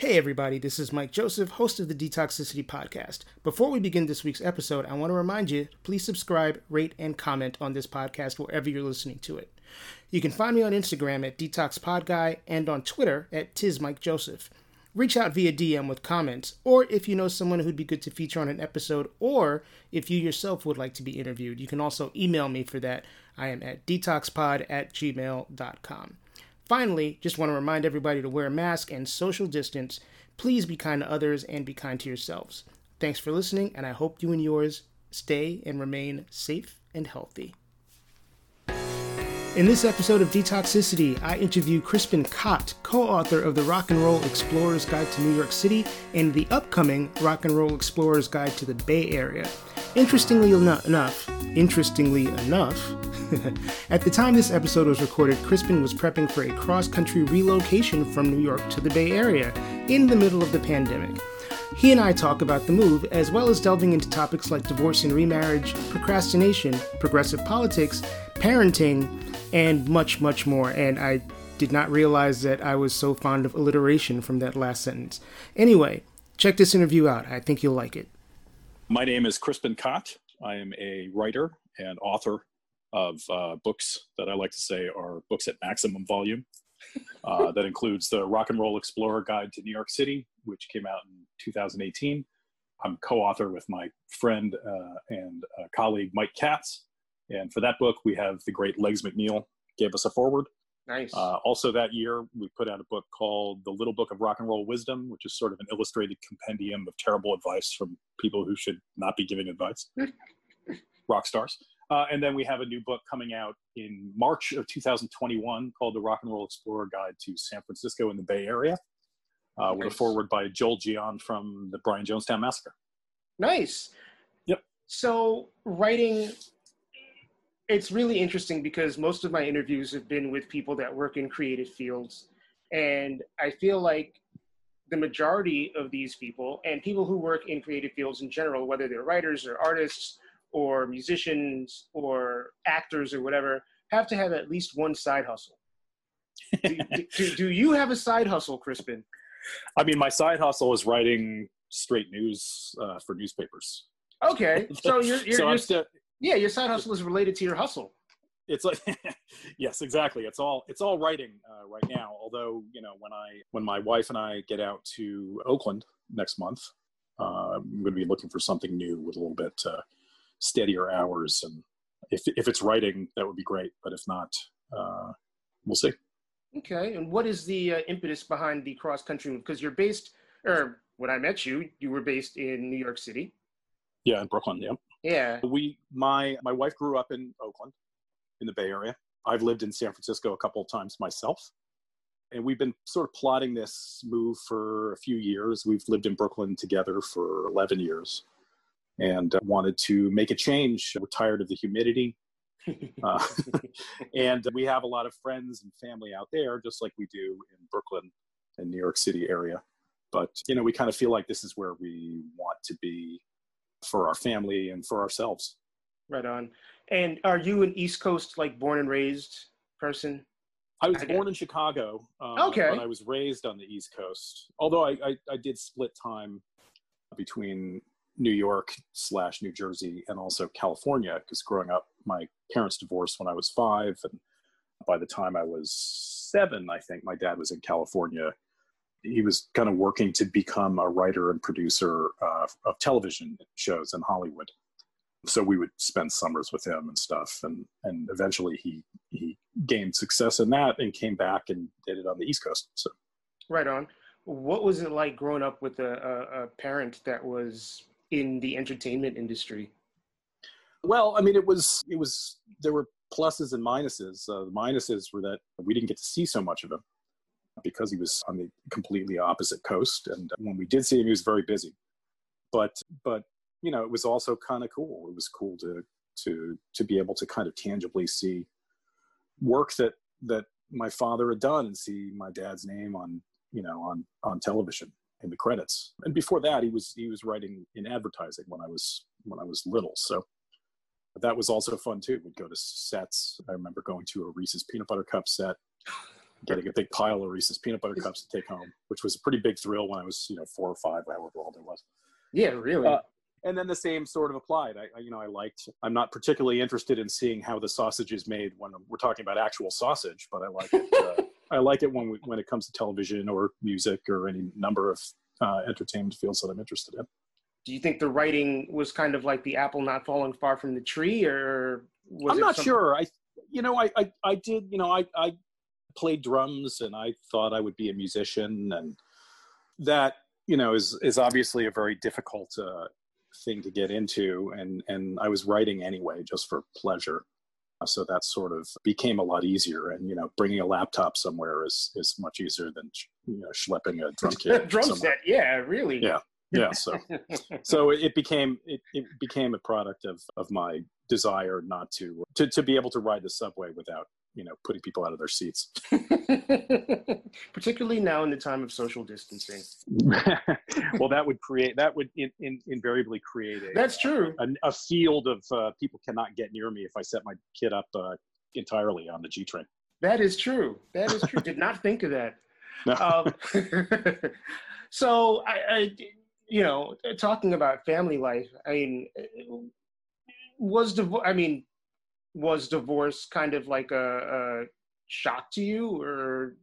Hey, everybody, this is Mike Joseph, host of the Detoxicity Podcast. Before we begin this week's episode, I want to remind you please subscribe, rate, and comment on this podcast wherever you're listening to it. You can find me on Instagram at DetoxPodGuy and on Twitter at TizMikeJoseph. Reach out via DM with comments, or if you know someone who'd be good to feature on an episode, or if you yourself would like to be interviewed, you can also email me for that. I am at detoxpod at gmail.com. Finally, just want to remind everybody to wear a mask and social distance. Please be kind to others and be kind to yourselves. Thanks for listening, and I hope you and yours stay and remain safe and healthy. In this episode of Detoxicity, I interview Crispin Kott, co author of the Rock and Roll Explorer's Guide to New York City and the upcoming Rock and Roll Explorer's Guide to the Bay Area. Interestingly enough, interestingly enough, At the time this episode was recorded, Crispin was prepping for a cross country relocation from New York to the Bay Area in the middle of the pandemic. He and I talk about the move, as well as delving into topics like divorce and remarriage, procrastination, progressive politics, parenting, and much, much more. And I did not realize that I was so fond of alliteration from that last sentence. Anyway, check this interview out. I think you'll like it. My name is Crispin Kott. I am a writer and author of uh, books that I like to say are books at maximum volume. Uh, that includes the Rock and Roll Explorer Guide to New York City, which came out in 2018. I'm co-author with my friend uh, and uh, colleague Mike Katz, and for that book, we have the great Legs McNeil gave us a forward. Nice. Uh, also, that year, we put out a book called The Little Book of Rock and Roll Wisdom, which is sort of an illustrated compendium of terrible advice from people who should not be giving advice. Rock stars. Uh, and then we have a new book coming out in March of 2021 called The Rock and Roll Explorer Guide to San Francisco and the Bay Area, uh, nice. with a forward by Joel Gion from the Brian Jonestown Massacre. Nice. Yep. So, writing, it's really interesting because most of my interviews have been with people that work in creative fields. And I feel like the majority of these people and people who work in creative fields in general, whether they're writers or artists or musicians or actors or whatever have to have at least one side hustle. do, do, do, you have a side hustle, Crispin? I mean, my side hustle is writing straight news uh, for newspapers. Okay, so you're, you're, so you're still, yeah, your side hustle is related to your hustle. It's like yes, exactly. It's all it's all writing uh, right now. Although you know, when I when my wife and I get out to Oakland next month, uh, I'm going to be looking for something new with a little bit uh, steadier hours. And if if it's writing, that would be great. But if not, uh, we'll see. Okay. And what is the uh, impetus behind the cross country move? Because you're based, or when I met you, you were based in New York City. Yeah, in Brooklyn. Yeah. Yeah. We my my wife grew up in Oakland, in the Bay Area. I've lived in San Francisco a couple of times myself. And we've been sort of plotting this move for a few years. We've lived in Brooklyn together for 11 years and uh, wanted to make a change. We're tired of the humidity. uh, and we have a lot of friends and family out there, just like we do in Brooklyn and New York City area. But, you know, we kind of feel like this is where we want to be for our family and for ourselves. Right on. And are you an East Coast, like born and raised person? I was I born in Chicago. Uh, okay. But I was raised on the East Coast. Although I, I, I did split time between New York slash New Jersey and also California because growing up, my parents divorced when I was five, and by the time I was seven, I think my dad was in California. He was kind of working to become a writer and producer uh, of television shows in Hollywood. So we would spend summers with him and stuff, and and eventually he he gained success in that and came back and did it on the East Coast. So, right on. What was it like growing up with a, a, a parent that was in the entertainment industry? Well, I mean, it was it was there were pluses and minuses. Uh, the minuses were that we didn't get to see so much of him because he was on the completely opposite coast, and when we did see him, he was very busy. But but you know, it was also kind of cool. It was cool to to to be able to kind of tangibly see work that that my father had done and see my dad's name on you know on on television in the credits. And before that, he was he was writing in advertising when I was when I was little. So that was also fun too. We'd go to sets. I remember going to a Reese's peanut butter cup set getting a big pile of Reese's peanut butter cups to take home, which was a pretty big thrill when I was, you know, four or five, however old I was. Yeah, really. Uh, and then the same sort of applied. I, I, you know, I liked. I'm not particularly interested in seeing how the sausage is made when we're talking about actual sausage, but I like it. Uh, I like it when we, when it comes to television or music or any number of uh, entertainment fields that I'm interested in. Do you think the writing was kind of like the apple not falling far from the tree, or I'm not something- sure. I, you know, I, I, I did. You know, I, I played drums and I thought I would be a musician, and that you know is is obviously a very difficult uh, thing to get into, and and I was writing anyway just for pleasure. So that sort of became a lot easier, and you know, bringing a laptop somewhere is is much easier than you know schlepping a drum kit. drum set, yeah, really. Yeah, yeah. So so it became it, it became a product of of my desire not to to to be able to ride the subway without you know putting people out of their seats. Particularly now in the time of social distancing. Well that would create that would in, in, invariably create a that's true. a, a field of uh, people cannot get near me if i set my kid up uh, entirely on the g train. That is true. That is true. Did not think of that. No. Um, so I, I you know talking about family life i mean was divorce i mean was divorce kind of like a, a shock to you or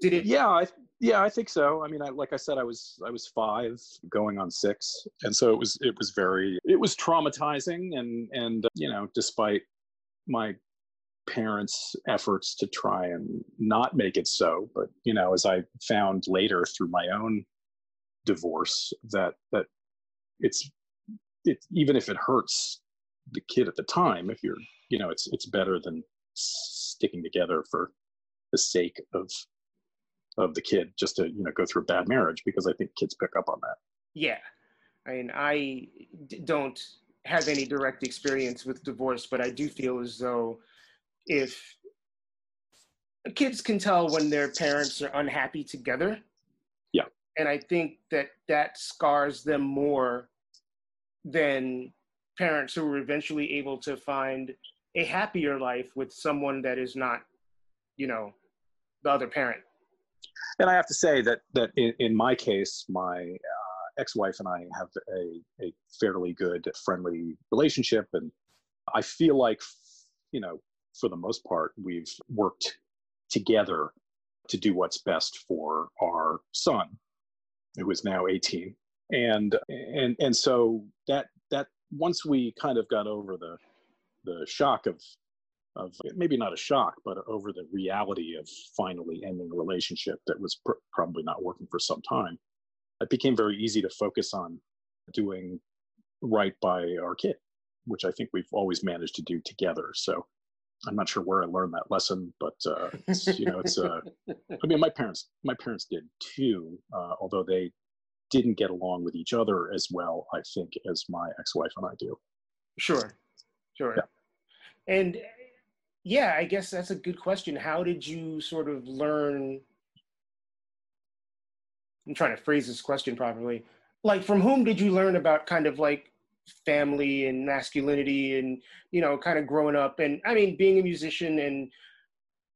did it yeah I, yeah i think so. I mean I, like i said i was i was five going on six and so it was it was very it was traumatizing and and uh, you know despite my parents efforts to try and not make it so but you know as i found later through my own divorce that that it's it even if it hurts the kid at the time if you're you know it's it's better than sticking together for the sake of of the kid just to you know go through a bad marriage because i think kids pick up on that. Yeah. I mean I d- don't have any direct experience with divorce but i do feel as though if kids can tell when their parents are unhappy together. Yeah. And i think that that scars them more than parents who were eventually able to find a happier life with someone that is not, you know, the other parent. And I have to say that that in, in my case, my uh, ex-wife and I have a, a fairly good, friendly relationship, and I feel like, you know, for the most part, we've worked together to do what's best for our son, who is now 18, and and and so that that once we kind of got over the the shock of of maybe not a shock, but over the reality of finally ending a relationship that was pr- probably not working for some time, it became very easy to focus on doing right by our kid, which I think we've always managed to do together. So I'm not sure where I learned that lesson, but uh, it's, you know, it's. Uh, I mean, my parents, my parents did too, uh, although they didn't get along with each other as well, I think, as my ex-wife and I do. Sure, sure. Yeah. And yeah, I guess that's a good question. How did you sort of learn? I'm trying to phrase this question properly. Like, from whom did you learn about kind of like family and masculinity and, you know, kind of growing up? And I mean, being a musician and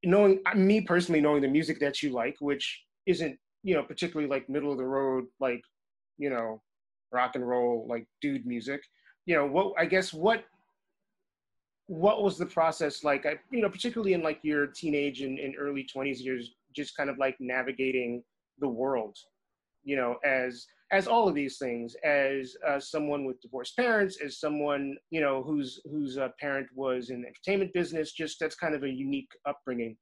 knowing, me personally, knowing the music that you like, which isn't you know, particularly like middle of the road, like, you know, rock and roll, like dude music. You know, what I guess what what was the process like? I, you know, particularly in like your teenage and, and early twenties years, just kind of like navigating the world, you know, as as all of these things, as uh, someone with divorced parents, as someone you know whose whose uh, parent was in the entertainment business, just that's kind of a unique upbringing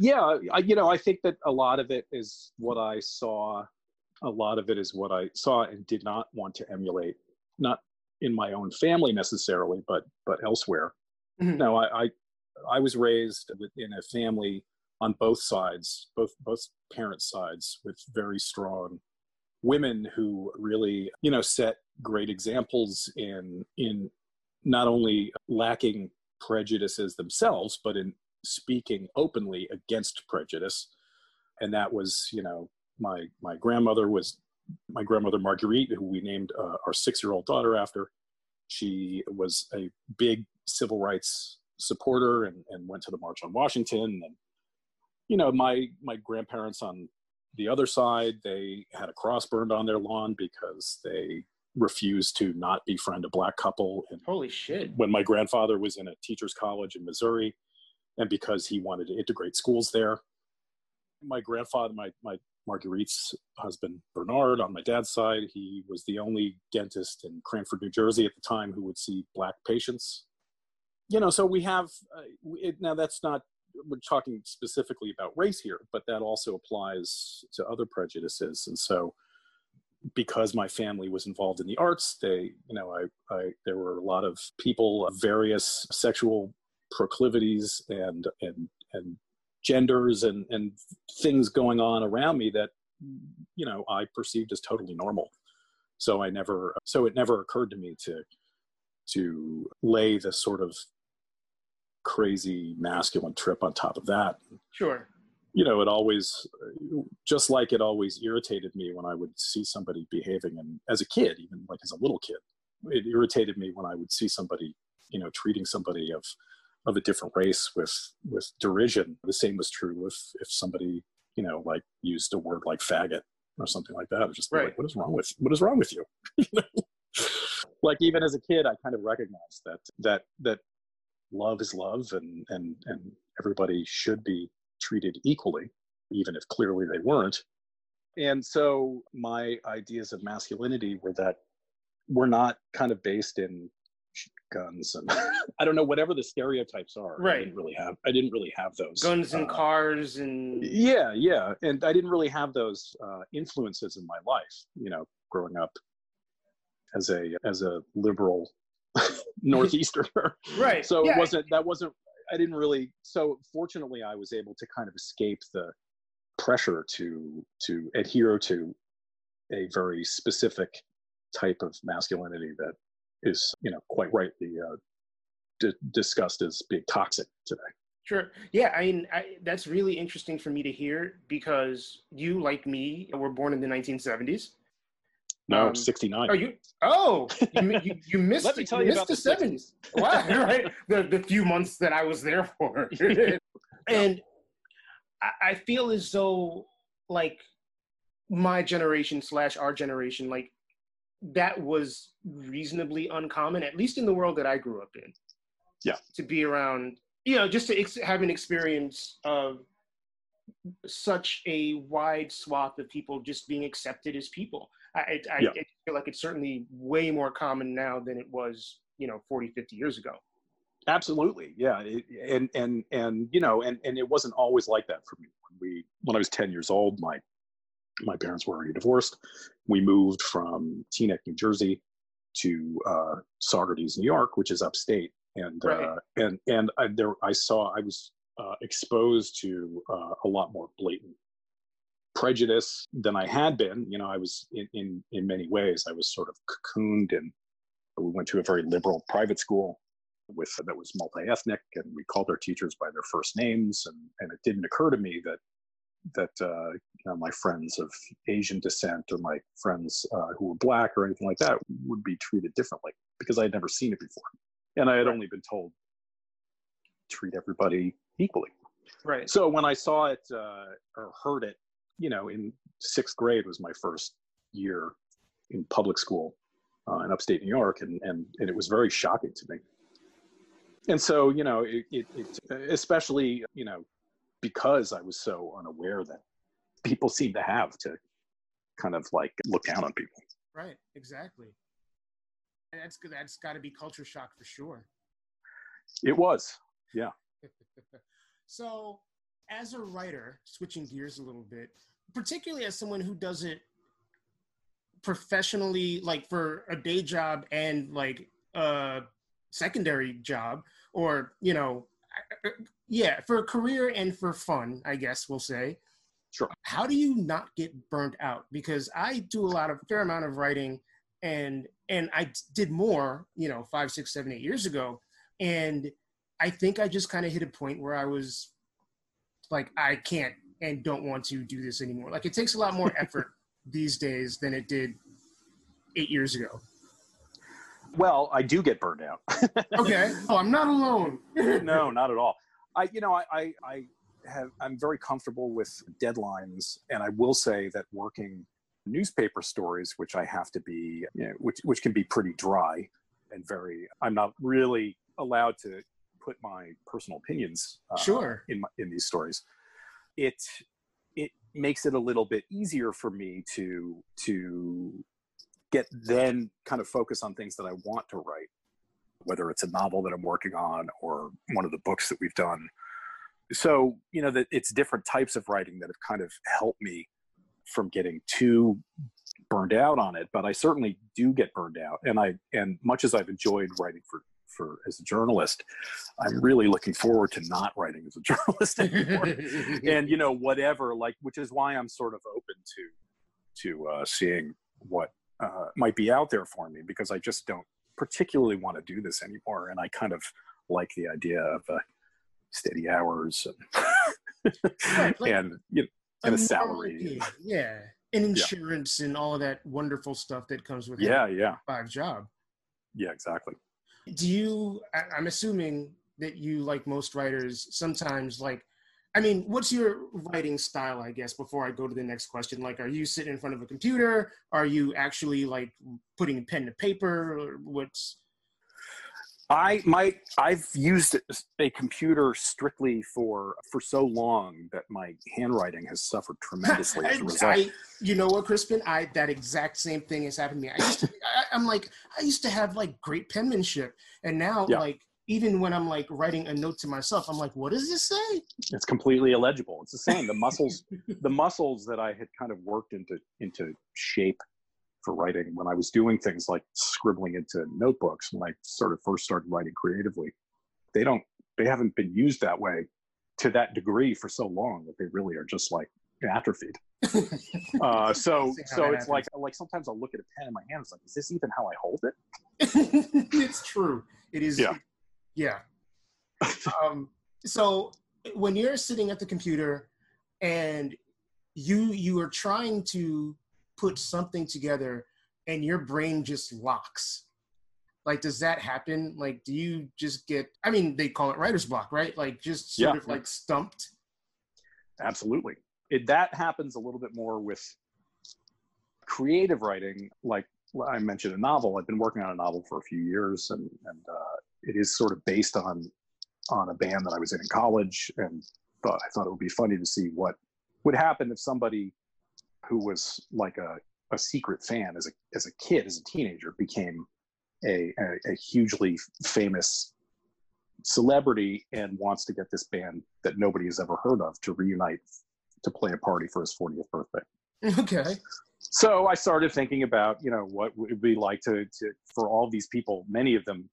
yeah I, you know i think that a lot of it is what i saw a lot of it is what i saw and did not want to emulate not in my own family necessarily but but elsewhere mm-hmm. no I, I i was raised in a family on both sides both both parents sides with very strong women who really you know set great examples in in not only lacking prejudices themselves but in speaking openly against prejudice. And that was, you know, my my grandmother was my grandmother Marguerite, who we named uh, our six year old daughter after. She was a big civil rights supporter and, and went to the March on Washington and you know, my my grandparents on the other side, they had a cross burned on their lawn because they refused to not befriend a black couple. And Holy shit! when my grandfather was in a teachers college in Missouri, and because he wanted to integrate schools there, my grandfather, my my Marguerite's husband Bernard, on my dad's side, he was the only dentist in Cranford, New Jersey at the time who would see black patients. You know, so we have uh, it, now. That's not we're talking specifically about race here, but that also applies to other prejudices. And so, because my family was involved in the arts, they, you know, I, I there were a lot of people of various sexual proclivities and and and genders and and things going on around me that you know I perceived as totally normal. So I never so it never occurred to me to to lay the sort of crazy masculine trip on top of that. Sure. You know, it always, just like it always irritated me when I would see somebody behaving, and as a kid, even like as a little kid, it irritated me when I would see somebody, you know, treating somebody of of a different race with with derision. The same was true if if somebody, you know, like used a word like faggot or something like that. Was just Right. like, what is wrong with what is wrong with you? You know? like even as a kid, I kind of recognized that that that love is love and and and everybody should be treated equally even if clearly they weren't and so my ideas of masculinity were that we're not kind of based in guns and i don't know whatever the stereotypes are i Right. didn't really have i didn't really have those Guns and uh, cars and yeah yeah and i didn't really have those uh, influences in my life you know growing up as a as a liberal northeasterner right. so yeah. it wasn't that wasn't i didn't really so fortunately i was able to kind of escape the pressure to to adhere to a very specific type of masculinity that is you know quite rightly uh, d- discussed as being toxic today Sure. Yeah, I mean, I, that's really interesting for me to hear because you, like me, were born in the 1970s. no Um, 69 Oh, you? Oh, you, you, you missed. Let me tell you you missed about the the 70s. Wow, right? The the few months that I was there for, and I, I feel as though like my generation slash our generation, like that was reasonably uncommon, at least in the world that I grew up in. Yeah. To be around, you know, just to ex- have an experience of such a wide swath of people just being accepted as people. I, I, Yeah. I feel like it's certainly way more common now than it was, you know, 40, 50 years ago. absolutely yeah it, and and and you know and and it wasn't always like that for me when we when i was 10 years old my my parents were already divorced. We moved from teaneck new jersey to uh, saugerties new york which is upstate. And Right. uh, and and I, there i saw i was uh, exposed to uh, a lot more blatant prejudice than i had been. You know i was in in, in many ways i was sort of cocooned and we went to a very liberal private school with that was multi-ethnic and we called our teachers by their first names. And, and it didn't occur to me that that uh, you know, my friends of asian descent or my friends uh, who were black or anything like that would be treated differently because i had never seen it before. And i had only been told treat everybody equally. Right. so when i saw it uh, or heard it you know in sixth grade was my first year in public school uh, in upstate new york and, and, and it was very shocking to me. And so you know it, it, it especially you know because i was so unaware that people seem to have to kind of like look down on people Right. Exactly. And That's good. That's got to be culture shock for sure. it was yeah. so, as a writer, switching gears a little bit, particularly as someone who does it professionally, like for a day job and like a secondary job, or, you know, yeah, for a career and for fun, I guess we'll say. Sure. How do you not get burnt out? Because I do a lot of fair amount of writing and and I did more, you know, five, six, seven, eight years ago. And I think I just kind of hit a point where I was like, I can't and don't want to do this anymore. Like it takes a lot more effort these days than it did eight years ago. Well i do get burned out Okay. Oh, I'm not alone. no, not at all. I, you know, I, I, I have I'm very comfortable with deadlines, and I will say that working newspaper stories, which I have to be, you know, which which can be pretty dry and very. I'm not really allowed to put my personal opinions uh, sure in my, in these stories. It it makes it a little bit easier for me to to get then kind of focus on things that I want to write, whether it's a novel that I'm working on or one of the books that we've done. So you know that it's different types of writing that have kind of helped me from getting too burned out on it, but I certainly do get burned out. And I and much as I've enjoyed writing for for as a journalist, I'm really looking forward to not writing as a journalist anymore. and you know, whatever, like which is why I'm sort of open to to uh, seeing what uh, might be out there for me because I just don't particularly want to do this anymore. And I kind of like the idea of uh, steady hours and, right, like, and you know, and a, a salary. Yeah. And insurance yeah. and all of that wonderful stuff that comes with yeah, yeah. five job. Yeah, exactly. Do you I'm assuming that you like most writers sometimes like I mean, what's your writing style, I guess, before I go to the next question? Like, are you sitting in front of a computer? Are you actually like putting pen to paper? Or what's I my I've used a computer strictly for for so long that my handwriting has suffered tremendously as a result. I, you know what, Crispin? I that exact same thing has happened to me. I used to, I, am like I used to have like great penmanship, and now yeah. like even when I'm like writing a note to myself, I'm like, what does this say? It's completely illegible. It's the same. The muscles, the muscles that I had kind of worked into into shape for writing when I was doing things like scribbling into notebooks when I sort of first started writing creatively. They don't, they haven't been used that way to that degree for so long that they really are just like atrophied. uh, so, so it's like, like sometimes I'll look at a pen in my hand. It's like, is this even how I hold it? it's true. It is. Yeah. Yeah. um, so when you're sitting at the computer and you you are trying to put something together and your brain just locks like does that happen? Like do you just get i mean they call it writer's block right? Like just sort yeah. of like stumped? Absolutely. It, that happens a little bit more with creative writing. Like i mentioned a novel. I've been working on a novel for a few years and, and uh, it is sort of based on on a band that i was in in college and but i thought it would be funny to see what would happen if somebody who was like a, a secret fan as a as a kid, as a teenager, became a, a, a hugely famous celebrity and wants to get this band that nobody has ever heard of to reunite to play a party for his 40th birthday. Okay. So I started thinking about, you know, what would it be like to, to for all these people, many of them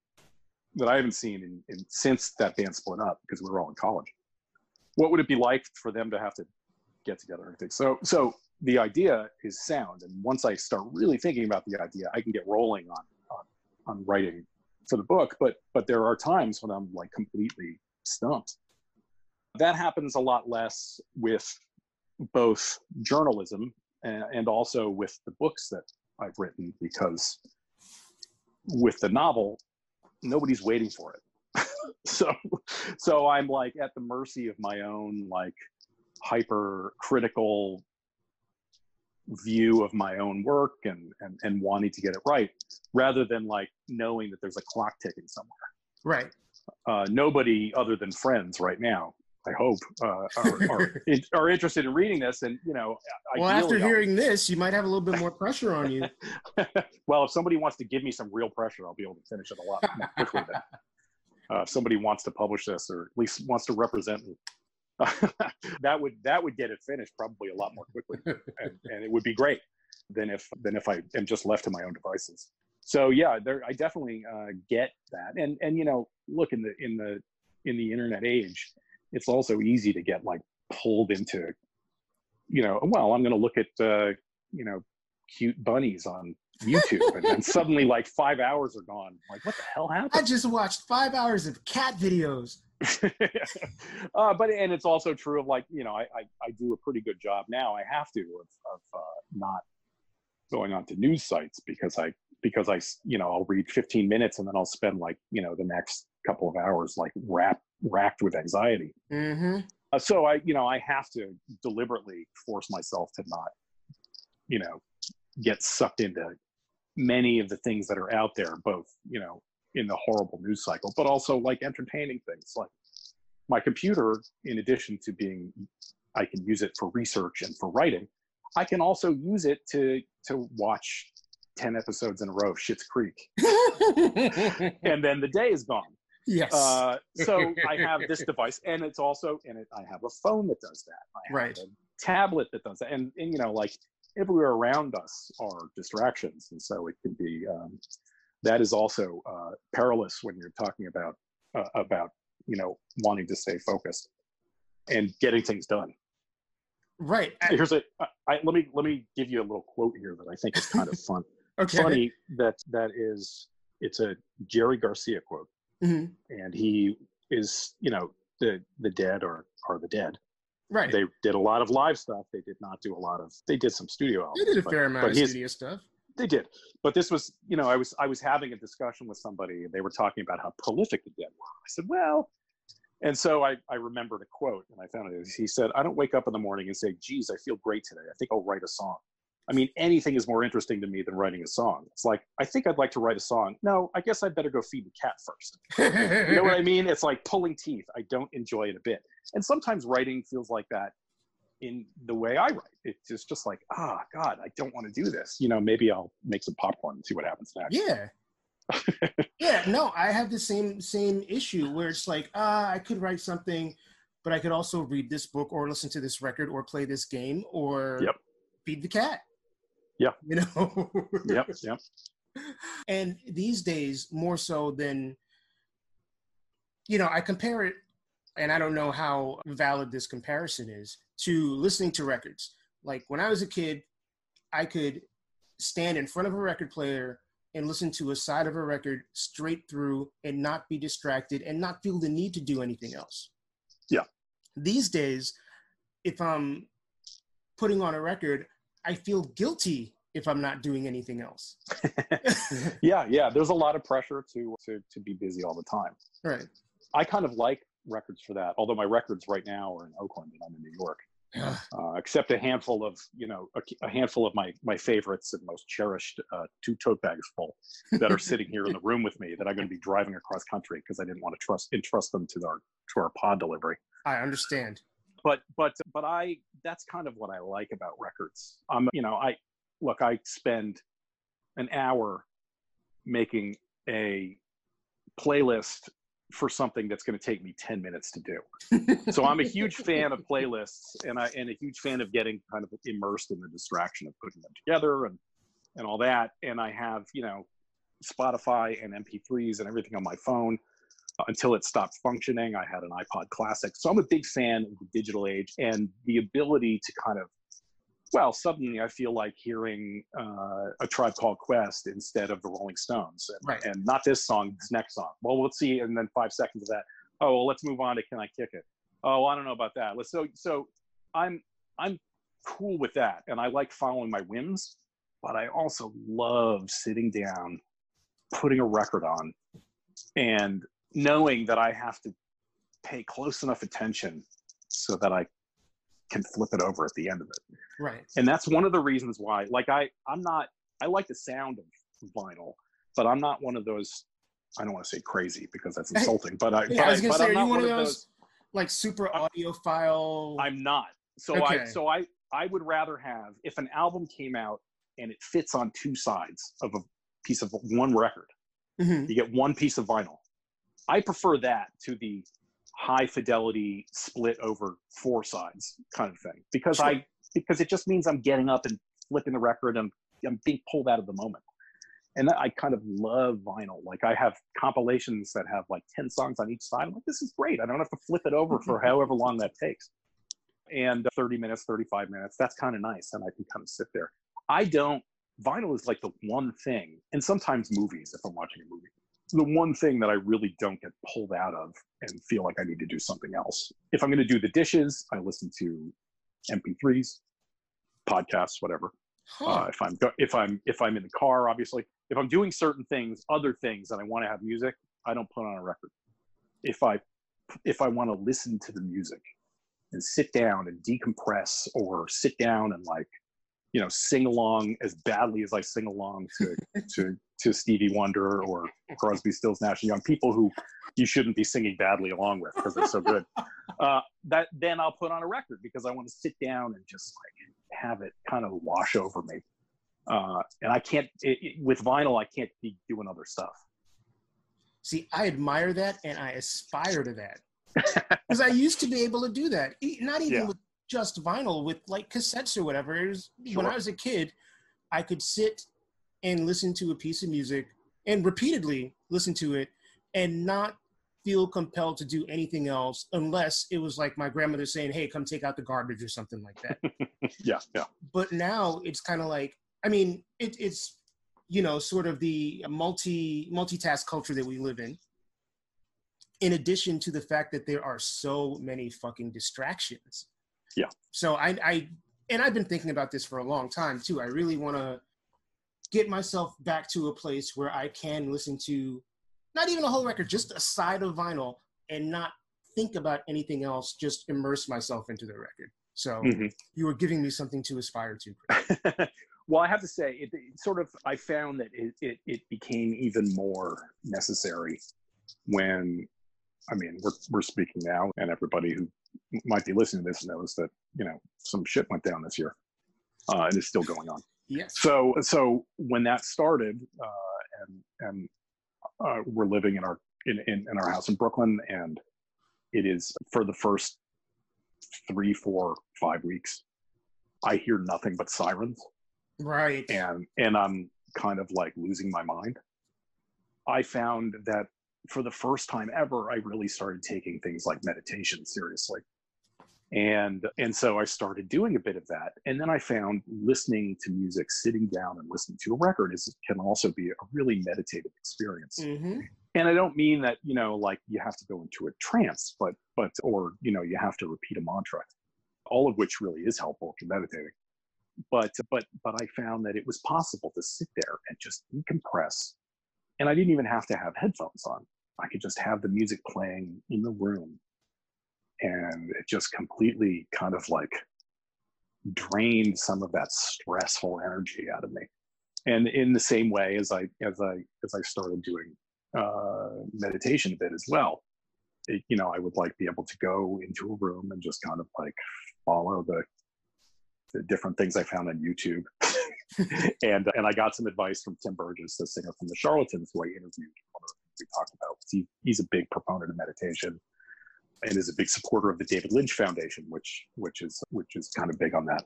that I haven't seen in, in since that band split up because we were all in college. What would it be like for them to have to get together and things? So so the idea is sound. And once I start really thinking about the idea, I can get rolling on, on, on writing for the book. But, but there are times when I'm like completely stumped. That happens a lot less with both journalism and, and also with the books that I've written because with the novel, nobody's waiting for it. so so i'm like at the mercy of my own like hyper critical view of my own work and, and and wanting to get it right rather than like knowing that there's a clock ticking somewhere right uh, nobody other than friends right now i hope uh, are, are, are, interested in reading this and you know well after hearing I'll... this you might have a little bit more pressure on you. Well if somebody wants to give me some real pressure i'll be able to finish it a lot more quickly then uh, if somebody wants to publish this or at least wants to represent me. That would that would get it finished probably a lot more quickly, and, and, it would be great than if than if I am just left to my own devices. So yeah, there I definitely uh, get that, and and you know, look in the in the in the internet age, it's also easy to get like pulled into, you know, well, I'm going to look at uh, you know cute bunnies on YouTube, and then suddenly like five hours are gone. Like, what the hell happened? I just watched five hours of cat videos. uh, but and it's also true of like you know I, I, I do a pretty good job now. I have to of, of uh, not going on to news sites because I because I you know I'll read 15 minutes and then I'll spend like you know the next couple of hours like wrapped racked with anxiety. Mm-hmm. Uh, so I, you know, I have to deliberately force myself to not, you know, get sucked into many of the things that are out there, both, you know, in the horrible news cycle, but also like entertaining things. Like my computer, in addition to being, I can use it for research and for writing. I can also use it to to watch 10 episodes in a row of Schitt's Creek. and then the day is gone. Yes. Uh, so I have this device, and it's also in it. I have a phone that does that. I have Right. a tablet that does that, and, and you know, like everywhere around us are distractions, and so it can be. Um, that is also uh, perilous when you're talking about uh, about you know wanting to stay focused and getting things done. right. Here's a. I, I, let me let me give you a little quote here that I think is kind of fun. okay. Funny that that is. It's a Jerry Garcia quote Mhm. and he is you know the the dead are are the dead Right. they did a lot of live stuff they did not do a lot of they did some studio albums They did a but- fair amount of his- studio stuff. they did but this was you know i was i was having a discussion with somebody and they were talking about how prolific the dead were i said well and so I, I remembered a quote and I found it. He said, I don't wake up in the morning and say, geez, I feel great today. I think I'll write a song. I mean, anything is more interesting to me than writing a song. It's like, I think I'd like to write a song. No, I guess I'd better go feed the cat first. You know what I mean? It's like pulling teeth. I don't enjoy it a bit. And sometimes writing feels like that in the way I write. It's just, just like, ah, God, I don't want to do this. You know, maybe I'll make some popcorn and see what happens next. Yeah. yeah, no, I have the same same issue where it's like, ah, I could write something, but I could also read this book or listen to this record or play this game or Yep. feed the cat. Yeah. You know? Yep, yep. and these days, more so than, you know, I compare it, and I don't know how valid this comparison is, to listening to records. Like when I was a kid, I could stand in front of a record player and listen to a side of a record straight through and not be distracted and not feel the need to do anything else. Yeah. These days, if I'm putting on a record, I feel guilty if I'm not doing anything else. yeah, yeah. There's a lot of pressure to to to be busy all the time. right. I kind of like records for that. Although my records right now are in Oakland and I'm in New York. Uh, except a handful of you know a, a handful of my my favorites and most cherished uh, two tote bags full that are sitting here in the room with me that I'm going to be driving across country because I didn't want to trust entrust them to our to our pod delivery. I understand. But but but I that's kind of what I like about records. I'm you know I look I spend an hour making a playlist for something that's going to take me 10 minutes to do so I'm a huge fan of playlists and I and a huge fan of getting kind of immersed in the distraction of putting them together and and all that. And I have you know Spotify and MP3s and everything on my phone until it stopped functioning. I had an iPod Classic, so I'm a big fan of the digital age and the ability to kind of well, suddenly I feel like hearing uh, a Tribe Called Quest instead of the Rolling Stones, and, Right. and not this song, this next song. Well, let's see, and then five seconds of that. Oh, well, let's move on to Can I Kick It? Oh, I don't know about that. Let's so so I'm I'm cool with that, and I like following my whims, but I also love sitting down, putting a record on, and knowing that I have to pay close enough attention so that I can flip it over at the end of it Right. and that's one of the reasons why like i i'm not i like the sound of vinyl but i'm not one of those i don't want to say crazy because that's insulting but i Yeah, but, I was gonna say, I'm are you one of those, like super audiophile? i'm not so i so i i would rather have if an album came out and it fits on two sides of a piece of one record Mhm. you get one piece of vinyl i prefer that to the high fidelity split over four sides kind of thing because Sure. i because it just means i'm getting up and flipping the record. And i'm being pulled out of the moment. And i kind of love vinyl. Like i have compilations that have like 10 songs on each side. I'm like this is great. I don't have to flip it over for however long that takes. And uh, 30 minutes 35 minutes that's kind of nice. And i can kind of sit there. I don't vinyl is like the one thing and sometimes movies if i'm watching a movie the one thing that I really don't get pulled out of and feel like I need to do something else. If I'm going to do the dishes, I listen to MP3s, podcasts, whatever. Huh. Uh, if I'm if I'm if I'm in the car, obviously, if I'm doing certain things, other things, and I want to have music, I don't put on a record. If I if I want to listen to the music, and sit down and decompress or sit down and like you know sing along as badly as i sing along to to to stevie wonder or crosby stills nash and young people who you shouldn't be singing badly along with because they're so good uh, that then i'll put on a record because i want to sit down and just like have it kind of wash over me uh, and i can't it, it, with vinyl i can't be doing other stuff see i admire that and i aspire to that because I used to be able to do that. Not even yeah. with just vinyl, with like cassettes or whatever. Was, sure. When I was a kid, I could sit and listen to a piece of music and repeatedly listen to it and not feel compelled to do anything else unless it was like my grandmother saying, "Hey, come take out the garbage" or something like that. yeah, yeah. But now it's kind of like, I mean, it, it's you know, sort of the multi multitask culture that we live in in addition to the fact that there are so many fucking distractions. Yeah. So I, I, and I've been thinking about this for a long time too. I really want to get myself back to a place where I can listen to not even a whole record, just a side of vinyl and not think about anything else, just immerse myself into the record. So mm-hmm. you were giving me something to aspire to. well, I have to say, it, it, sort of, I found that it, it, it became even more necessary when I mean, we're we're speaking now, and everybody who might be listening to this knows that you know some shit went down this year, uh, and it's still going on. Yes. So so when that started, uh, and and uh, we're living in our in, in in our house in Brooklyn, and it is for the first three, four, five weeks, I hear nothing but sirens. Right. And and I'm kind of like losing my mind. I found that for the first time ever, I really started taking things like meditation seriously. And, and so I started doing a bit of that. And then I found listening to music, sitting down and listening to a record is, can also be a really meditative experience. Mm-hmm. And I don't mean that, you know, like you have to go into a trance, but, but, or, you know, you have to repeat a mantra, all of which really is helpful for meditating. But, but, but I found that it was possible to sit there and just decompress and I didn't even have to have headphones on. I could just have the music playing in the room. And it just completely kind of like drained some of that stressful energy out of me. And in the same way as I as I as I started doing uh, meditation a bit as well, it, you know, I would like be able to go into a room and just kind of like follow the the different things I found on YouTube. and and I got some advice from Tim Burgess, the singer from the Charlatans, who I interviewed we talked about. He, he's a big proponent of meditation and is a big supporter of the David Lynch Foundation, which which is which is kind of big on that.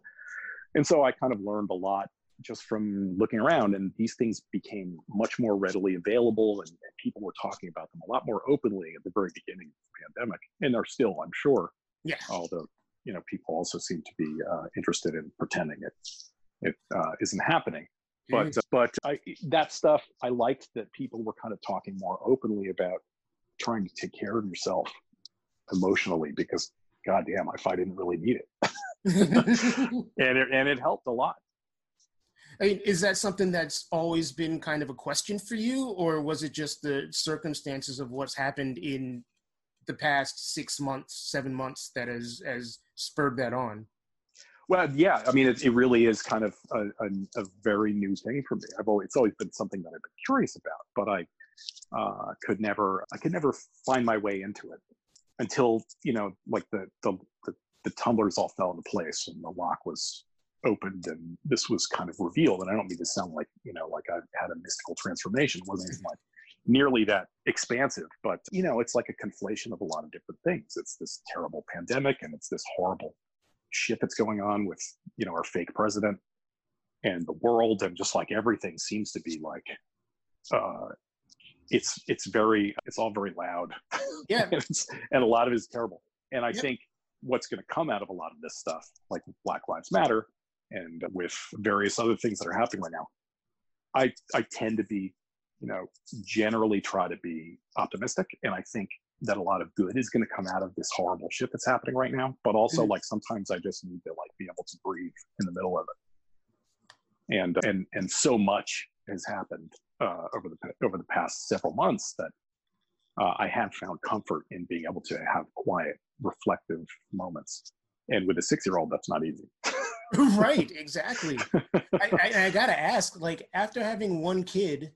And so I kind of learned a lot just from looking around, and these things became much more readily available, and, and people were talking about them a lot more openly at the very beginning of the pandemic, and are still, I'm sure. Yeah. Although you know, people also seem to be uh, interested in pretending it it uh, not happening. But mm. but I, that stuff I liked that people were kind of talking more openly about trying to take care of yourself emotionally because goddamn, if I didn't really need it, and it and it helped a lot. I mean, is that something that's always been kind of a question for you, or was it just the circumstances of what's happened in the past six months, seven months that has has spurred that on? Well, yeah, I mean, it, it really is kind of a, a, a, very new thing for me. I've always, it's always been something that I've been curious about, but I uh, could never, I could never find my way into it until you know, like the the the, the tumblers all fell into place and the lock was opened and this was kind of revealed. And I don't mean to sound like you know, like I've had a mystical transformation. It wasn't like nearly that expansive, but you know, it's like a conflation of a lot of different things. It's this terrible pandemic and it's this horrible shit that's going on with you know our fake president and the world and just like everything seems to be like uh it's it's very it's all very loud. Yeah. And, and, a lot of it is terrible. And i think what's going to come out of a lot of this stuff like black lives matter and with various other things that are happening right now i i tend to be you know generally try to be optimistic. And i think that a lot of good is going to come out of this horrible shit that's happening right now. But also, mm-hmm. like sometimes I just need to like be able to breathe in the middle of it. And and and so much has happened uh, over the over the past several months that uh, I have found comfort in being able to have quiet, reflective moments. And with a six year old, that's not easy. right, exactly. I, I, I, gotta ask, like, after having one kid,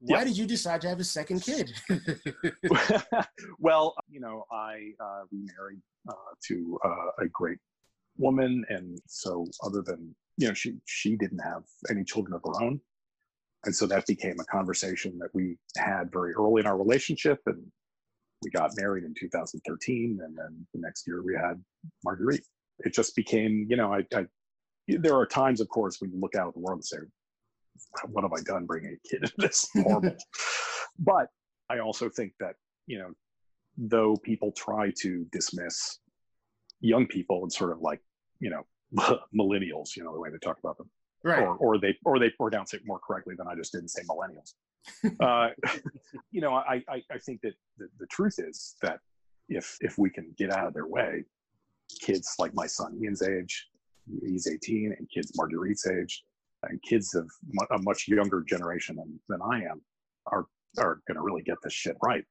why yep. did you decide to have a second kid? well, you know, I uh, remarried uh, to uh, a great woman, and so other than you know, she she didn't have any children of her own, and so that became a conversation that we had very early in our relationship, and we got married in 2013, and then the next year we had Marguerite. It just became, you know, I, I there are times, of course, when you look out at the world and say, "What have I done bringing a kid into this horrible?" but I also think that you know, though people try to dismiss young people and sort of like you know millennials, you know, the way they talk about them, right? Or, or they or they pronounce it more correctly than I just didn't say millennials. uh, you know, I, I I think that the, the truth is that if if we can get out of their way, kids like my son Ian's age, he's 18, and kids Marguerite's age, and kids of a much younger generation than, than I am are are going to really get this shit right.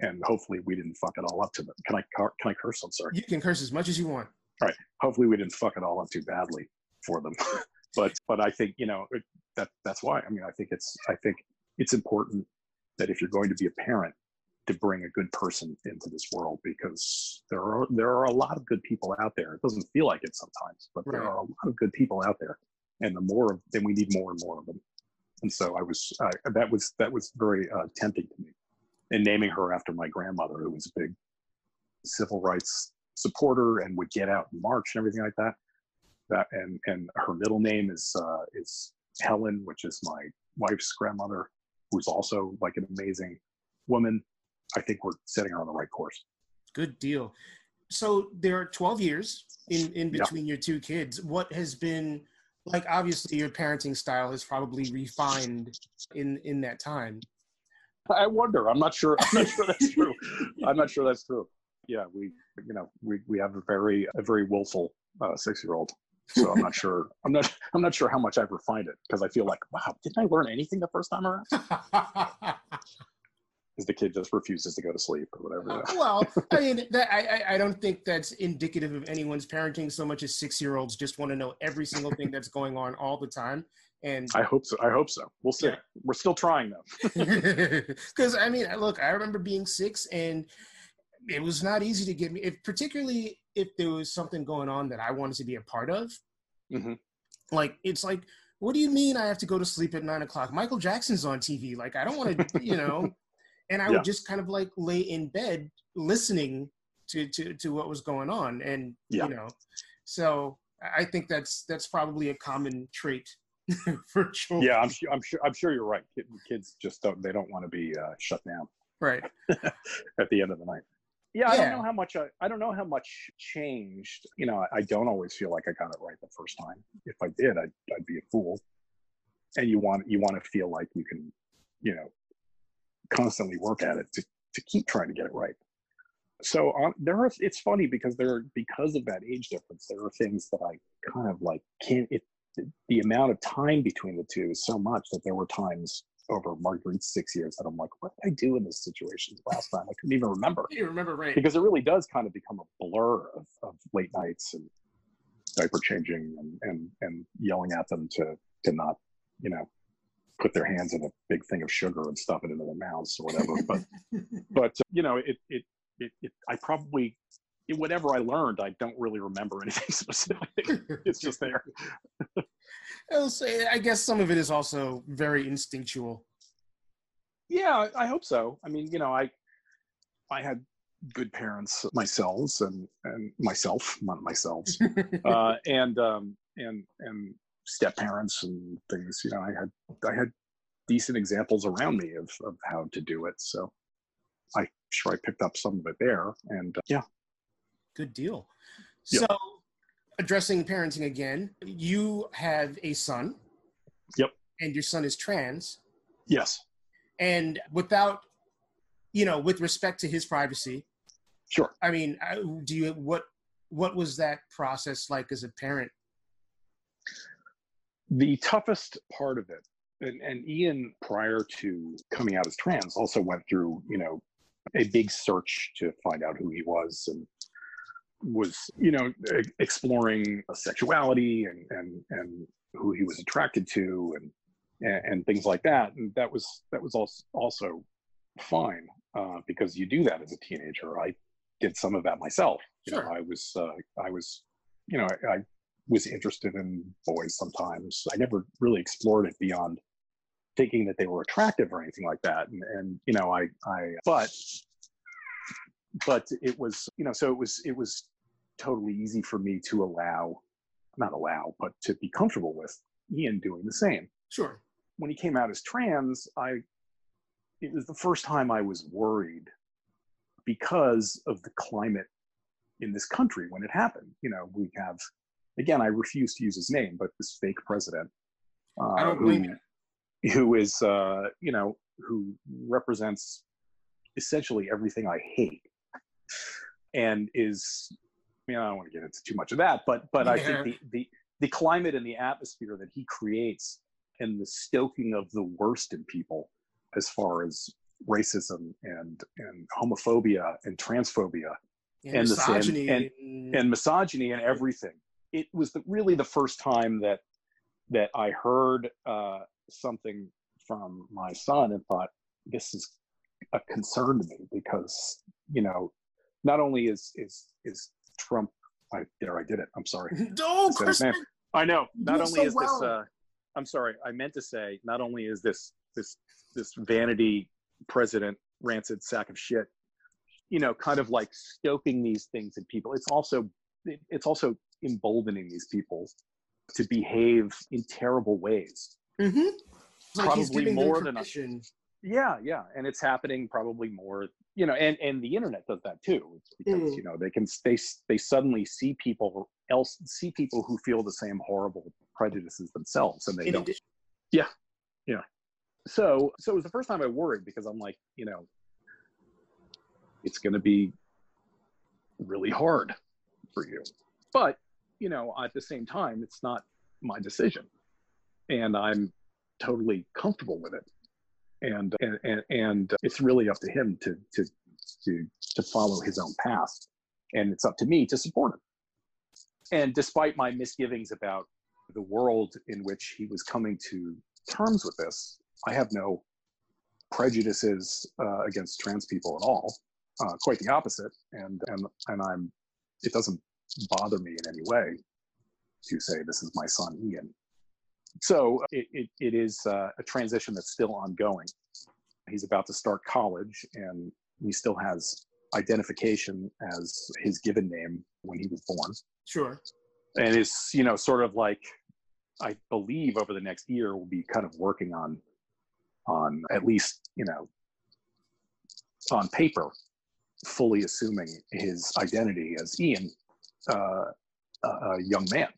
And hopefully, we didn't fuck it all up to them. Can I can I curse? I'm sorry. You can curse as much as you want. All right. Hopefully, we didn't fuck it all up too badly for them. but but I think you know that that's why. I mean, I think it's I think it's important that if you're going to be a parent, to bring a good person into this world because there are there are a lot of good people out there. It doesn't feel like it sometimes, but right. there are a lot of good people out there, and the more of then we need more and more of them. And so I was uh, that was that was very uh, tempting to me, and naming her after my grandmother, who was a big civil rights supporter and would get out and march and everything like that. That and and her middle name is uh, is Helen, which is my wife's grandmother, who's also like an amazing woman I think we're setting her on the right course. Good deal. So there are 12 years in, in between yeah. your two kids. What has been like obviously your parenting style has probably refined in in that time. I wonder. I'm not sure. I'm not sure that's true. I'm not sure that's true. Yeah, we you know we, we have a very a very willful uh, six year old. So I'm not sure. I'm not. I'm not sure how much I've refined it because I feel like, wow, didn't I learn anything the first time around? because the kid just refuses to go to sleep or whatever. Uh, well, I mean, that, I I don't think that's indicative of anyone's parenting so much as six year olds just want to know every single thing that's going on all the time. And I hope so. I hope so. We'll see. Yeah. We're still trying though. Because I mean, look, I remember being six, and it was not easy to get me. If particularly if there was something going on that I wanted to be a part of, mm-hmm. like it's like. What do you mean I have to go to sleep at nine o'clock? Michael Jackson's on TV. Like I don't want to, you know and I yeah. would just kind of like lay in bed listening to to to what was going on, and yeah. you know, so I think that's that's probably a common trait for children. Yeah, I'm sure. I'm sure. I'm sure you're right. Kids just don't. They don't want to be uh, shut down. Right. at the end of the night. Yeah, I don't know how much I, I don't know how much changed. You know, I, I, don't always feel like I got it right the first time. If I did, I'd, I'd be a fool. And you want you want to feel like you can, you know, constantly work at it to, to keep trying to get it right. So um, there are, it's funny because there, are, because of that age difference, there are things that I kind of like can't, it, the amount of time between the two is so much that there were times over Marguerite's six years that I'm like, what did I do in this situation last time? I couldn't even remember. You remember, right? Because it really does kind of become a blur of, of late nights and diaper changing and, and, and yelling at them to, to not, you know, put their hands in a big thing of sugar and stuff it into their mouths or whatever. but but uh, you know, it, it it it I probably whatever I learned, I don't really remember anything specific. it's just there. I'll I guess some of it is also very instinctual. Yeah, I hope so. I mean, you know, I I had good parents myself and and myself, not myself, uh, and um, and and step parents and things. You know, I had I had decent examples around me of of how to do it. So I sure I picked up some of it there. And uh, yeah, good deal. Yep. So addressing parenting again, you have a son. Yep. And your son is trans. Yes. And without, you know, with respect to his privacy. Sure. I mean, do you what what was that process like as a parent the toughest part of it, and, and Ian, prior to coming out as trans, also went through, you know, a big search to find out who he was and was you know exploring a sexuality and and and who he was attracted to and and, and things like that. And that was that was also also fine uh, because you do that as a teenager. I did some of that myself. You sure. know i was uh, i was you know I, I was interested in boys sometimes. I never really explored it beyond thinking that they were attractive or anything like that. And, and you know i i but but it was you know so it was it was totally easy for me to allow not allow but to be comfortable with ian doing the same. Sure. When he came out as trans i it was the first time i was worried because of the climate in this country when it happened. You know we have again i refuse to use his name but this fake president uh, i don't believe who, who is uh, you know who represents essentially everything i hate and is I mean, I don't want to get into too much of that, but but yeah. I think the, the the climate and the atmosphere that he creates and the stoking of the worst in people as far as racism and and homophobia and transphobia and, and misogyny the, and, and, and, misogyny and everything. It was the, really the first time that that I heard uh, something from my son and thought this is a concern to me because you know not only is is is Trump I there I did it. I'm sorry. No, I know. Not only so is well. this uh I'm sorry, I meant to say not only is this this this vanity president rancid sack of shit, you know, kind of like stoking these things in people. It's also it's also emboldening these people to behave in terrible ways. Mm-hmm. Probably like more than a, yeah, yeah, and it's happening probably more you know and and the internet does that too. It's because mm. you know they can they they suddenly see people else see people who feel the same horrible prejudices themselves and they In don't. addition- yeah yeah. So so it was the first time i worried because i'm like you know it's going to be really hard for you. But you know at the same time it's not my decision and i'm totally comfortable with it and and and it's really up to him to to to to follow his own path, and it's up to me to support him. And despite my misgivings about the world in which he was coming to terms with this, I have no prejudices uh, against trans people at all. Uh, quite the opposite, and and and I'm. It doesn't bother me in any way to say this is my son Ian so it, it, it is uh, a transition that's still ongoing. He's about to start college and he still has identification as his given name when he was born. Sure. And it's, you know, sort of like, I believe over the next year we'll be kind of working on, on at least, you know, on paper, fully assuming his identity as Ian, uh, a young man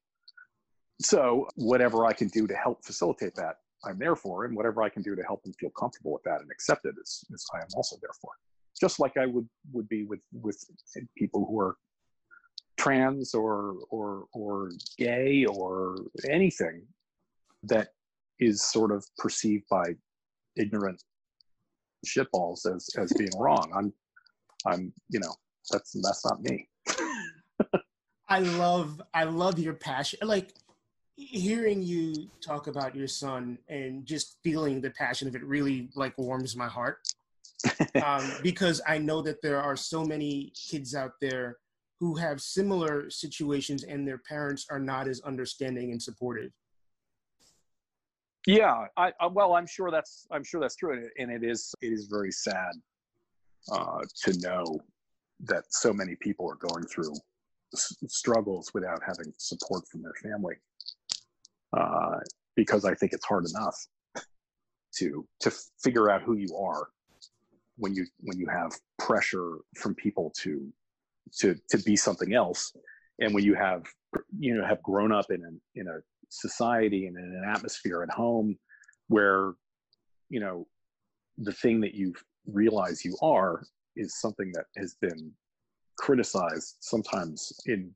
so whatever I can do to help facilitate that, I'm there for, and whatever I can do to help them feel comfortable with that and accept it is, is I am also there for. Just like I would would be with with people who are trans or or or gay or anything that is sort of perceived by ignorant shitballs as as being wrong. I'm I'm you know that's that's not me. I love I love your passion. Like hearing you talk about your son and just feeling the passion of it really like warms my heart um, because i know that there are so many kids out there who have similar situations and their parents are not as understanding and supportive yeah I, I well i'm sure that's i'm sure that's true and it is it is very sad uh, to know that so many people are going through struggles without having support from their family uh, because I think it's hard enough to to figure out who you are when you when you have pressure from people to to to be something else, and when you have you know have grown up in an in a society and in an atmosphere at home where you know the thing that you realize you are is something that has been criticized sometimes in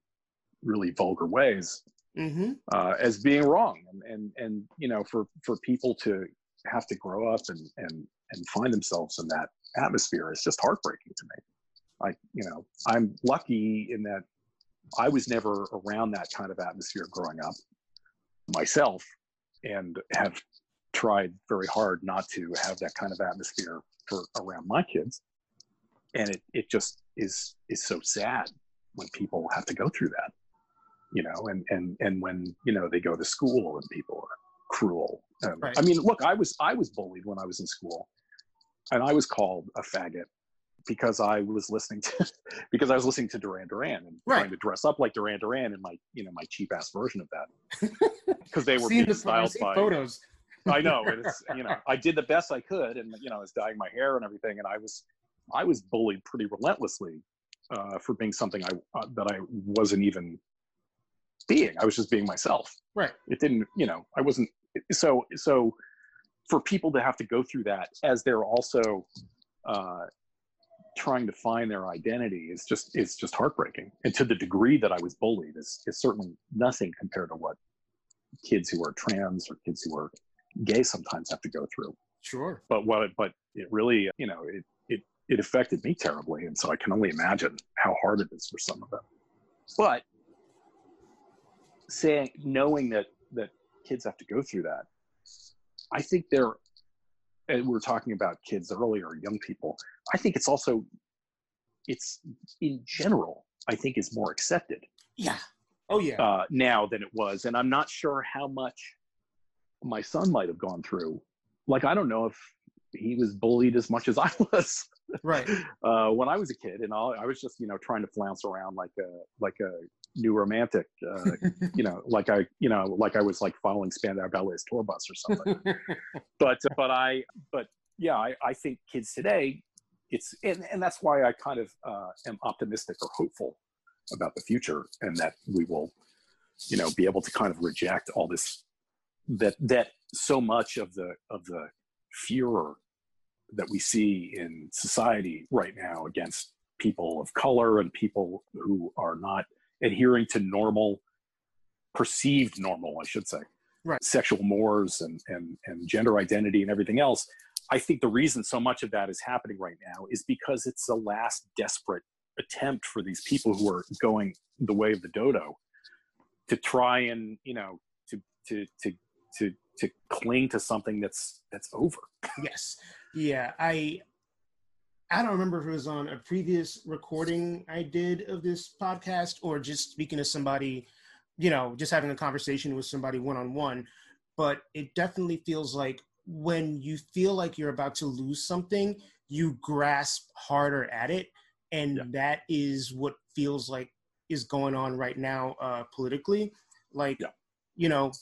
really vulgar ways mm-hmm. uh, as being wrong, and, and and you know for for people to have to grow up and and and find themselves in that atmosphere is just heartbreaking to me. I you know I'm lucky in that I was never around that kind of atmosphere growing up myself and have tried very hard not to have that kind of atmosphere for around my kids. And it, it just is is so sad when people have to go through that. You know, and and and when, you know, they go to school and people are cruel. Um, right. I mean, look, I was I was bullied when I was in school. And I was called a faggot because I was listening to because I was listening to Duran Duran and right. trying to dress up like Duran Duran in my you know my cheap ass version of that because they were being the, styled by photos. I know it's you know I did the best I could and you know I was dyeing my hair and everything and I was I was bullied pretty relentlessly uh, for being something I uh, that I wasn't even being. I was just being myself. Right. It didn't you know I wasn't so so for people to have to go through that as they're also uh, trying to find their identity is just it's just heartbreaking. And to the degree that I was bullied is is certainly nothing compared to what kids who are trans or kids who are gay sometimes have to go through. Sure. But what but it really you know it it it affected me terribly, and so I can only imagine how hard it is for some of them. But saying knowing that that kids have to go through that, I think they're and we were talking about kids earlier, young people. I think it's also, it's in general, I think is more accepted. Yeah. Oh yeah. Uh, now than it was, and I'm not sure how much my son might have gone through. Like I don't know if he was bullied as much as I was. Right. uh, when I was a kid, and all, I was just you know trying to flounce around like a like a new romantic, uh, you know, like I, you know, like I was like following Spandau Ballet's tour bus or something. but, but I, but yeah, I, I think kids today, it's, and, and that's why I kind of uh, am optimistic or hopeful about the future and that we will, you know, be able to kind of reject all this, that, that so much of the, of the furor that we see in society right now against people of color and people who are not adhering to normal, perceived normal, I should say, right. sexual mores and, and, and gender identity and everything else. I think the reason so much of that is happening right now is because it's the last desperate attempt for these people who are going the way of the dodo to try and you know to to to to to cling to something that's that's over yes yeah i I don't remember if it was on a previous recording I did of this podcast or just speaking to somebody, you know, just having a conversation with somebody one on one. But it definitely feels like when you feel like you're about to lose something, you grasp harder at it. And yeah. that is what feels like is going on right now uh, politically. Like, yeah. you know,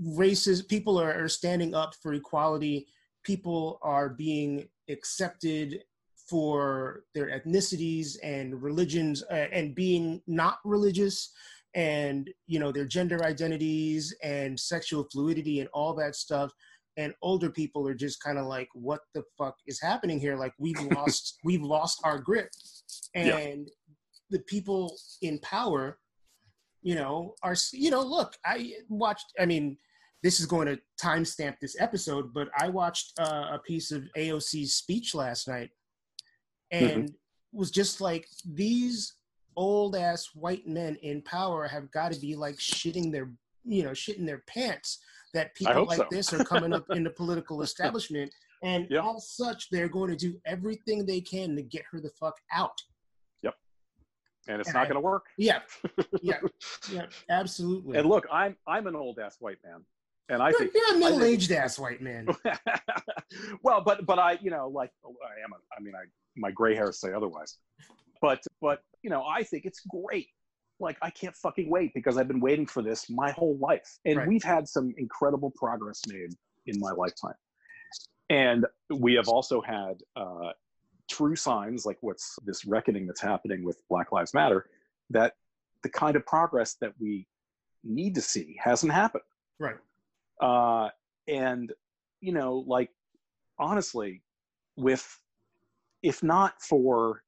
races, people are, are standing up for equality. People are being accepted for their ethnicities and religions uh, and being not religious and you know their gender identities and sexual fluidity and all that stuff. And older people are just kind of like what the fuck is happening here? Like we've lost we've lost our grip. And yeah. the people in power you know are you know look i watched i mean this is going to timestamp this episode, but I watched uh, a piece of AOC's speech last night and mm-hmm. was just like, these old ass white men in power have got to be like shitting their, you know, shitting their pants that people like so. this are coming up in the political establishment. And yep. as such, they're going to do everything they can to get her the fuck out. And it's and not going to work. Yeah. Yeah. yeah. Absolutely. And look, I'm I'm an old ass white man and I you're, think you're a middle-aged ass white man. well, but but I you know like I am. A, I mean, I my gray hairs say otherwise. But but you know, I think it's great. Like I can't fucking wait because I've been waiting for this my whole life, and right. we've had some incredible progress made in my lifetime. And we have also had uh, true signs like what's this reckoning that's happening with Black Lives Matter that the kind of progress that we need to see hasn't happened. Right. Uh, and, you know, like, honestly, with, if not for,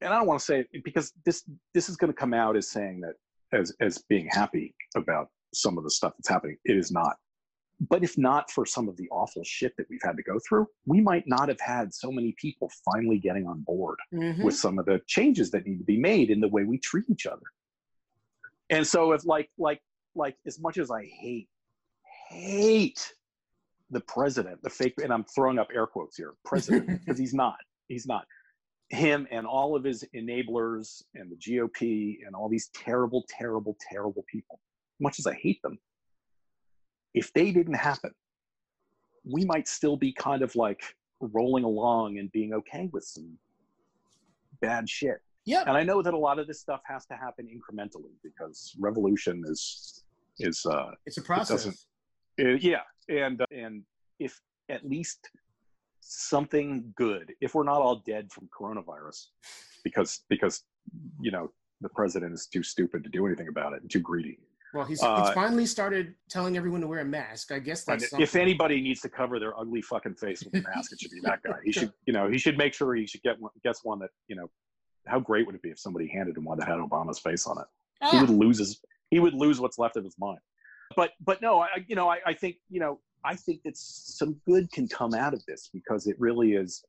and I don't want to say it because this, this is going to come out as saying that, as, as being happy about some of the stuff that's happening. It is not. But if not for some of the awful shit that we've had to go through, we might not have had so many people finally getting on board mm-hmm. with some of the changes that need to be made in the way we treat each other. And so if like like like as much as I hate hate the president, the fake and I'm throwing up air quotes here, president, because he's not. He's not. Him and all of his enablers and the GOP and all these terrible, terrible, terrible people. Much as I hate them, if they didn't happen, we might still be kind of like rolling along and being okay with some bad shit. Yeah. And I know that a lot of this stuff has to happen incrementally because revolution is is uh it's a process. It it, yeah. And uh, and if at least something good, if we're not all dead from coronavirus because because you know the president is too stupid to do anything about it and too greedy well, he's, uh, he's finally started telling everyone to wear a mask. I guess that's if anybody needs to cover their ugly fucking face with a mask, it should be that guy. He should, you know, he should make sure he should get one, gets one that, you know, how great would it be if somebody handed him one that had Obama's face on it? Ah. He would lose his, he would lose what's left of his mind. But, but no, I, you know, I, I think, you know, I think that some good can come out of this because it really is,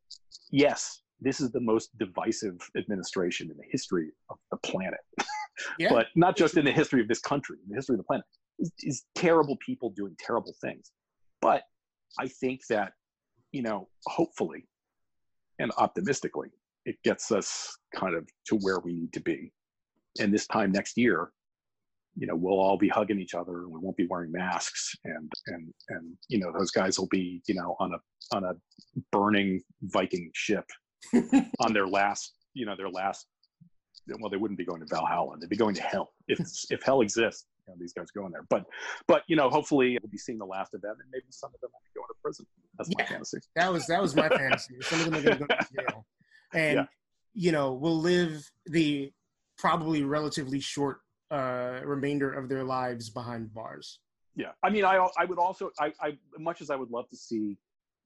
yes, this is the most divisive administration in the history of the planet. yeah. but not just in the history of this country, the history of the planet, is, is terrible people doing terrible things. But I think that, you know, hopefully and optimistically, it gets us kind of to where we need to be. And this time next year, you know, we'll all be hugging each other and we won't be wearing masks and and and you know, those guys will be, you know, on a on a burning Viking ship on their last, you know, their last well, they wouldn't be going to Valhalla. They'd be going to hell if if hell exists. You know, these guys going there, but but you know, hopefully we'll be seeing the last of them, and maybe some of them will be going to prison. That's yeah, my fantasy. That was that was my fantasy. Some of them are going to go to jail, and yeah. you know, will live the probably relatively short uh, remainder of their lives behind bars. Yeah, I mean, I I would also I, I much as I would love to see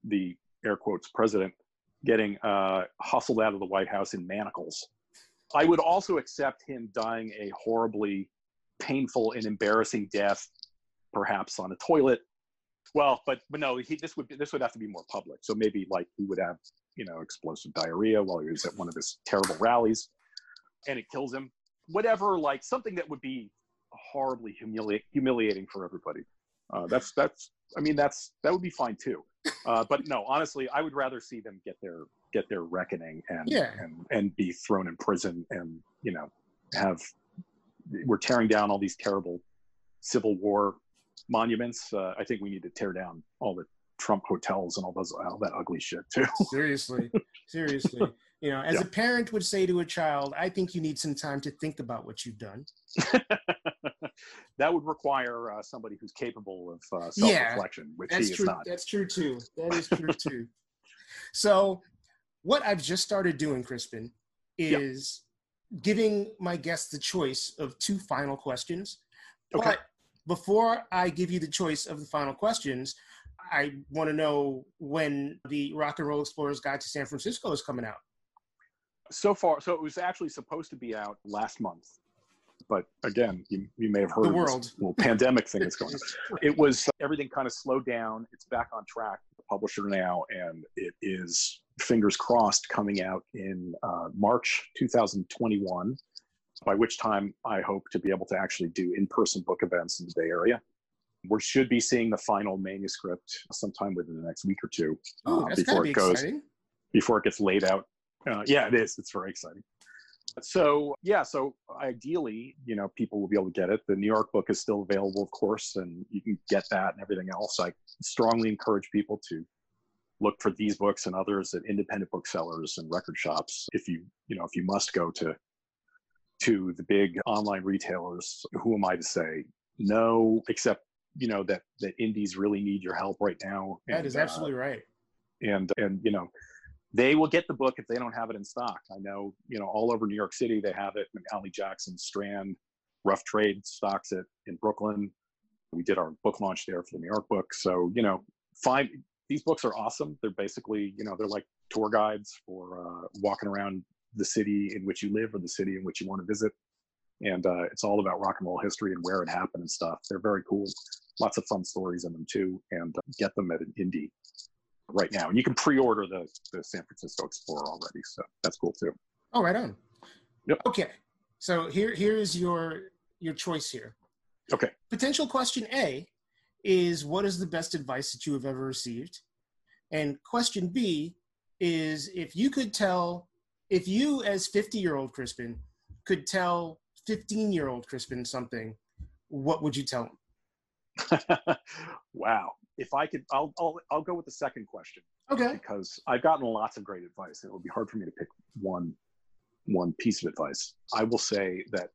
the air quotes president getting uh, hustled out of the White House in manacles I would also accept him dying a horribly painful and embarrassing death, perhaps on a toilet. Well, but but no, he, this would be, this would have to be more public. So maybe like he would have you know explosive diarrhea while he was at one of his terrible rallies, and it kills him. Whatever, like something that would be horribly humili- humiliating for everybody. Uh, that's that's I mean that's that would be fine too. Uh, but no, honestly, I would rather see them get their get their reckoning and yeah. and and be thrown in prison and you know have we're tearing down all these terrible Civil War monuments. Uh, I think we need to tear down all the Trump hotels and all those all that ugly shit too. seriously, seriously. You know, as yeah. a parent would say to a child, I think you need some time to think about what you've done. that would require uh, somebody who's capable of uh, self-reflection, yeah, which that's he true. is not. That's true too. That is true too. So, what I've just started doing, Crispin, is giving my guests the choice of two final questions. Okay. But before I give you the choice of the final questions, I want to know when the Rock and Roll Explorer's Guide to San Francisco is coming out. So far, so it was actually supposed to be out last month, but again, you, you may have heard the world little pandemic thing that's going on. It was everything kind of slowed down. It's back on track. Publisher now, and it is fingers crossed coming out in uh, March 2021. By which time I hope to be able to actually do in-person book events in the Bay Area. We should be seeing the final manuscript sometime within the next week or two uh, before it goes exciting. before it gets laid out. Uh, yeah, it is. It's very exciting. So yeah, so ideally, you know, people will be able to get it. The New York book is still available, of course, and you can get that and everything else. I strongly encourage people to look for these books and others at independent booksellers and record shops. If you, you know, if you must go to to the big online retailers, who am I to say no? Except you know that that indies really need your help right now. That and, is absolutely uh, right. And and you know they will get the book if they don't have it in stock. I know, you know, all over New York City they have it. McNally Jackson, Strand, Rough Trade stocks it in Brooklyn. We did our book launch there for the New York book. So, you know, find these books are awesome. They're basically, you know, they're like tour guides for uh, walking around the city in which you live or the city in which you want to visit. And uh, it's all about rock and roll history and where it happened and stuff. They're very cool. lots of fun stories in them too, and uh, get them at an indie right now. And you can pre-order the the San Francisco Explorer already, so that's cool too. Oh, right on. Yep. Okay, so here here is your your choice here. Okay. Potential question A is what is the best advice that you have ever received? And question B is if you could tell, if you as 50 year old Crispin could tell 15 year old Crispin something, what would you tell him? wow. If I could, I'll, I'll, I'll go with the second question. Okay. Because I've gotten lots of great advice. And it would be hard for me to pick one, one piece of advice. I will say that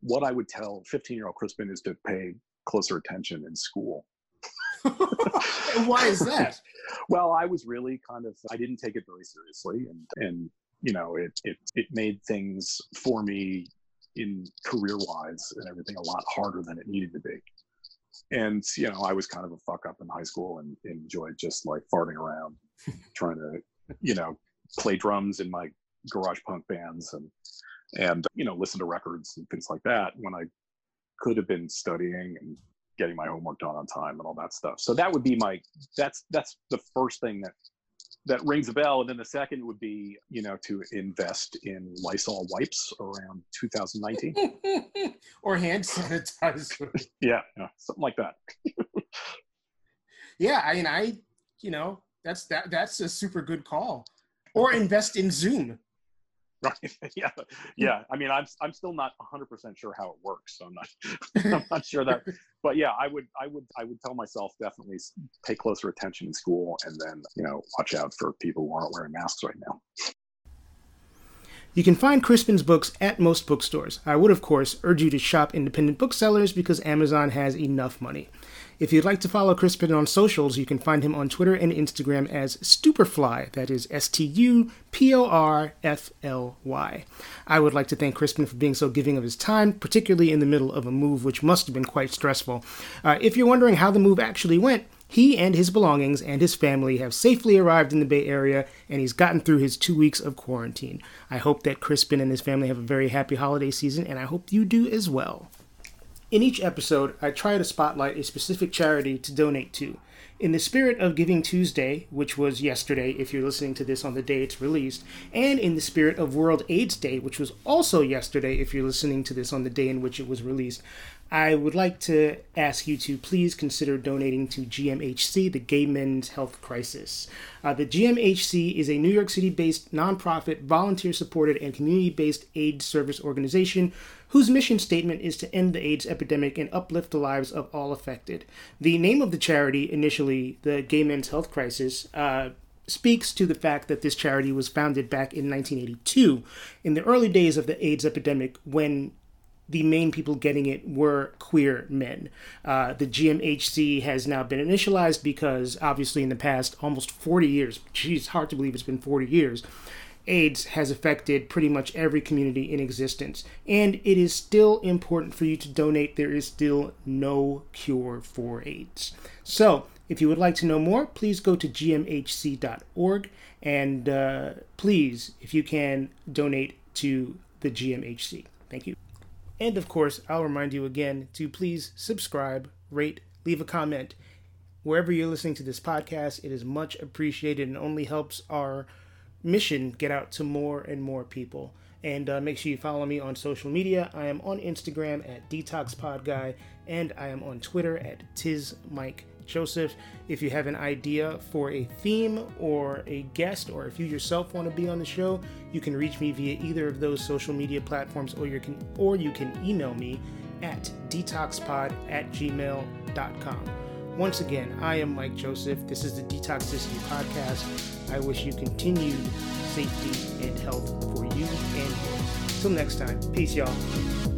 what I would tell 15 year old Crispin is to pay closer attention in school. Why is that? well, I was really kind of I didn't take it very seriously, and and you know it it it made things for me in career wise and everything a lot harder than it needed to be. And you know, I was kind of a fuck up in high school and enjoyed just like farting around, trying to you know play drums in my garage punk bands and and you know listen to records and things like that when I could have been studying and getting my homework done on time and all that stuff. So that would be my that's that's the first thing that that rings a bell. And then the second would be, you know, to invest in Lysol wipes around 2019 or hand sanitizer. yeah, yeah, something like that. yeah, I mean, I, you know, that's that that's a super good call. Or invest in Zoom. Right. yeah. Hmm. Yeah. I mean, I'm, I'm still not 100% sure how it works. So I'm not, I'm not sure that, but yeah, I would, I would, I would tell myself definitely pay closer attention in school and then, you know, watch out for people who aren't wearing masks right now. You can find Crispin's books at most bookstores. I would, of course, urge you to shop independent booksellers because Amazon has enough money. If you'd like to follow Crispin on socials, you can find him on Twitter and Instagram as Stuporfly. That is S T U P O R F L Y. I would like to thank Crispin for being so giving of his time, particularly in the middle of a move which must have been quite stressful. Uh, if you're wondering how the move actually went, he and his belongings and his family have safely arrived in the Bay Area, and he's gotten through his two weeks of quarantine. I hope that Crispin and his family have a very happy holiday season, and I hope you do as well. In each episode, I try to spotlight a specific charity to donate to. In the spirit of Giving Tuesday, which was yesterday if you're listening to this on the day it's released, and in the spirit of World AIDS Day, which was also yesterday if you're listening to this on the day in which it was released, I would like to ask you to please consider donating to GMHC, the Gay Men's Health Crisis. Uh, the GMHC is a New York City based nonprofit, volunteer supported, and community based AIDS service organization whose mission statement is to end the AIDS epidemic and uplift the lives of all affected. The name of the charity, initially the Gay Men's Health Crisis, uh, speaks to the fact that this charity was founded back in 1982, in the early days of the AIDS epidemic, when the main people getting it were queer men. Uh, the GMHC has now been initialized because, obviously, in the past almost 40 years, geez, hard to believe it's been 40 years, AIDS has affected pretty much every community in existence. And it is still important for you to donate. There is still no cure for AIDS. So, if you would like to know more, please go to gmhc.org and uh, please, if you can, donate to the GMHC. Thank you. And of course, I'll remind you again to please subscribe, rate, leave a comment. Wherever you're listening to this podcast, it is much appreciated and only helps our mission get out to more and more people. And uh, make sure you follow me on social media. I am on Instagram at DetoxPodGuy, and I am on Twitter at TizMikeJoseph. If you have an idea for a theme or a guest, or if you yourself want to be on the show, you can reach me via either of those social media platforms, or you can or you can email me at detoxpod at gmail.com. Once again, I am Mike Joseph. This is the Detoxicity Podcast. I wish you continued safety and health for you and yours. Till next time, peace, y'all.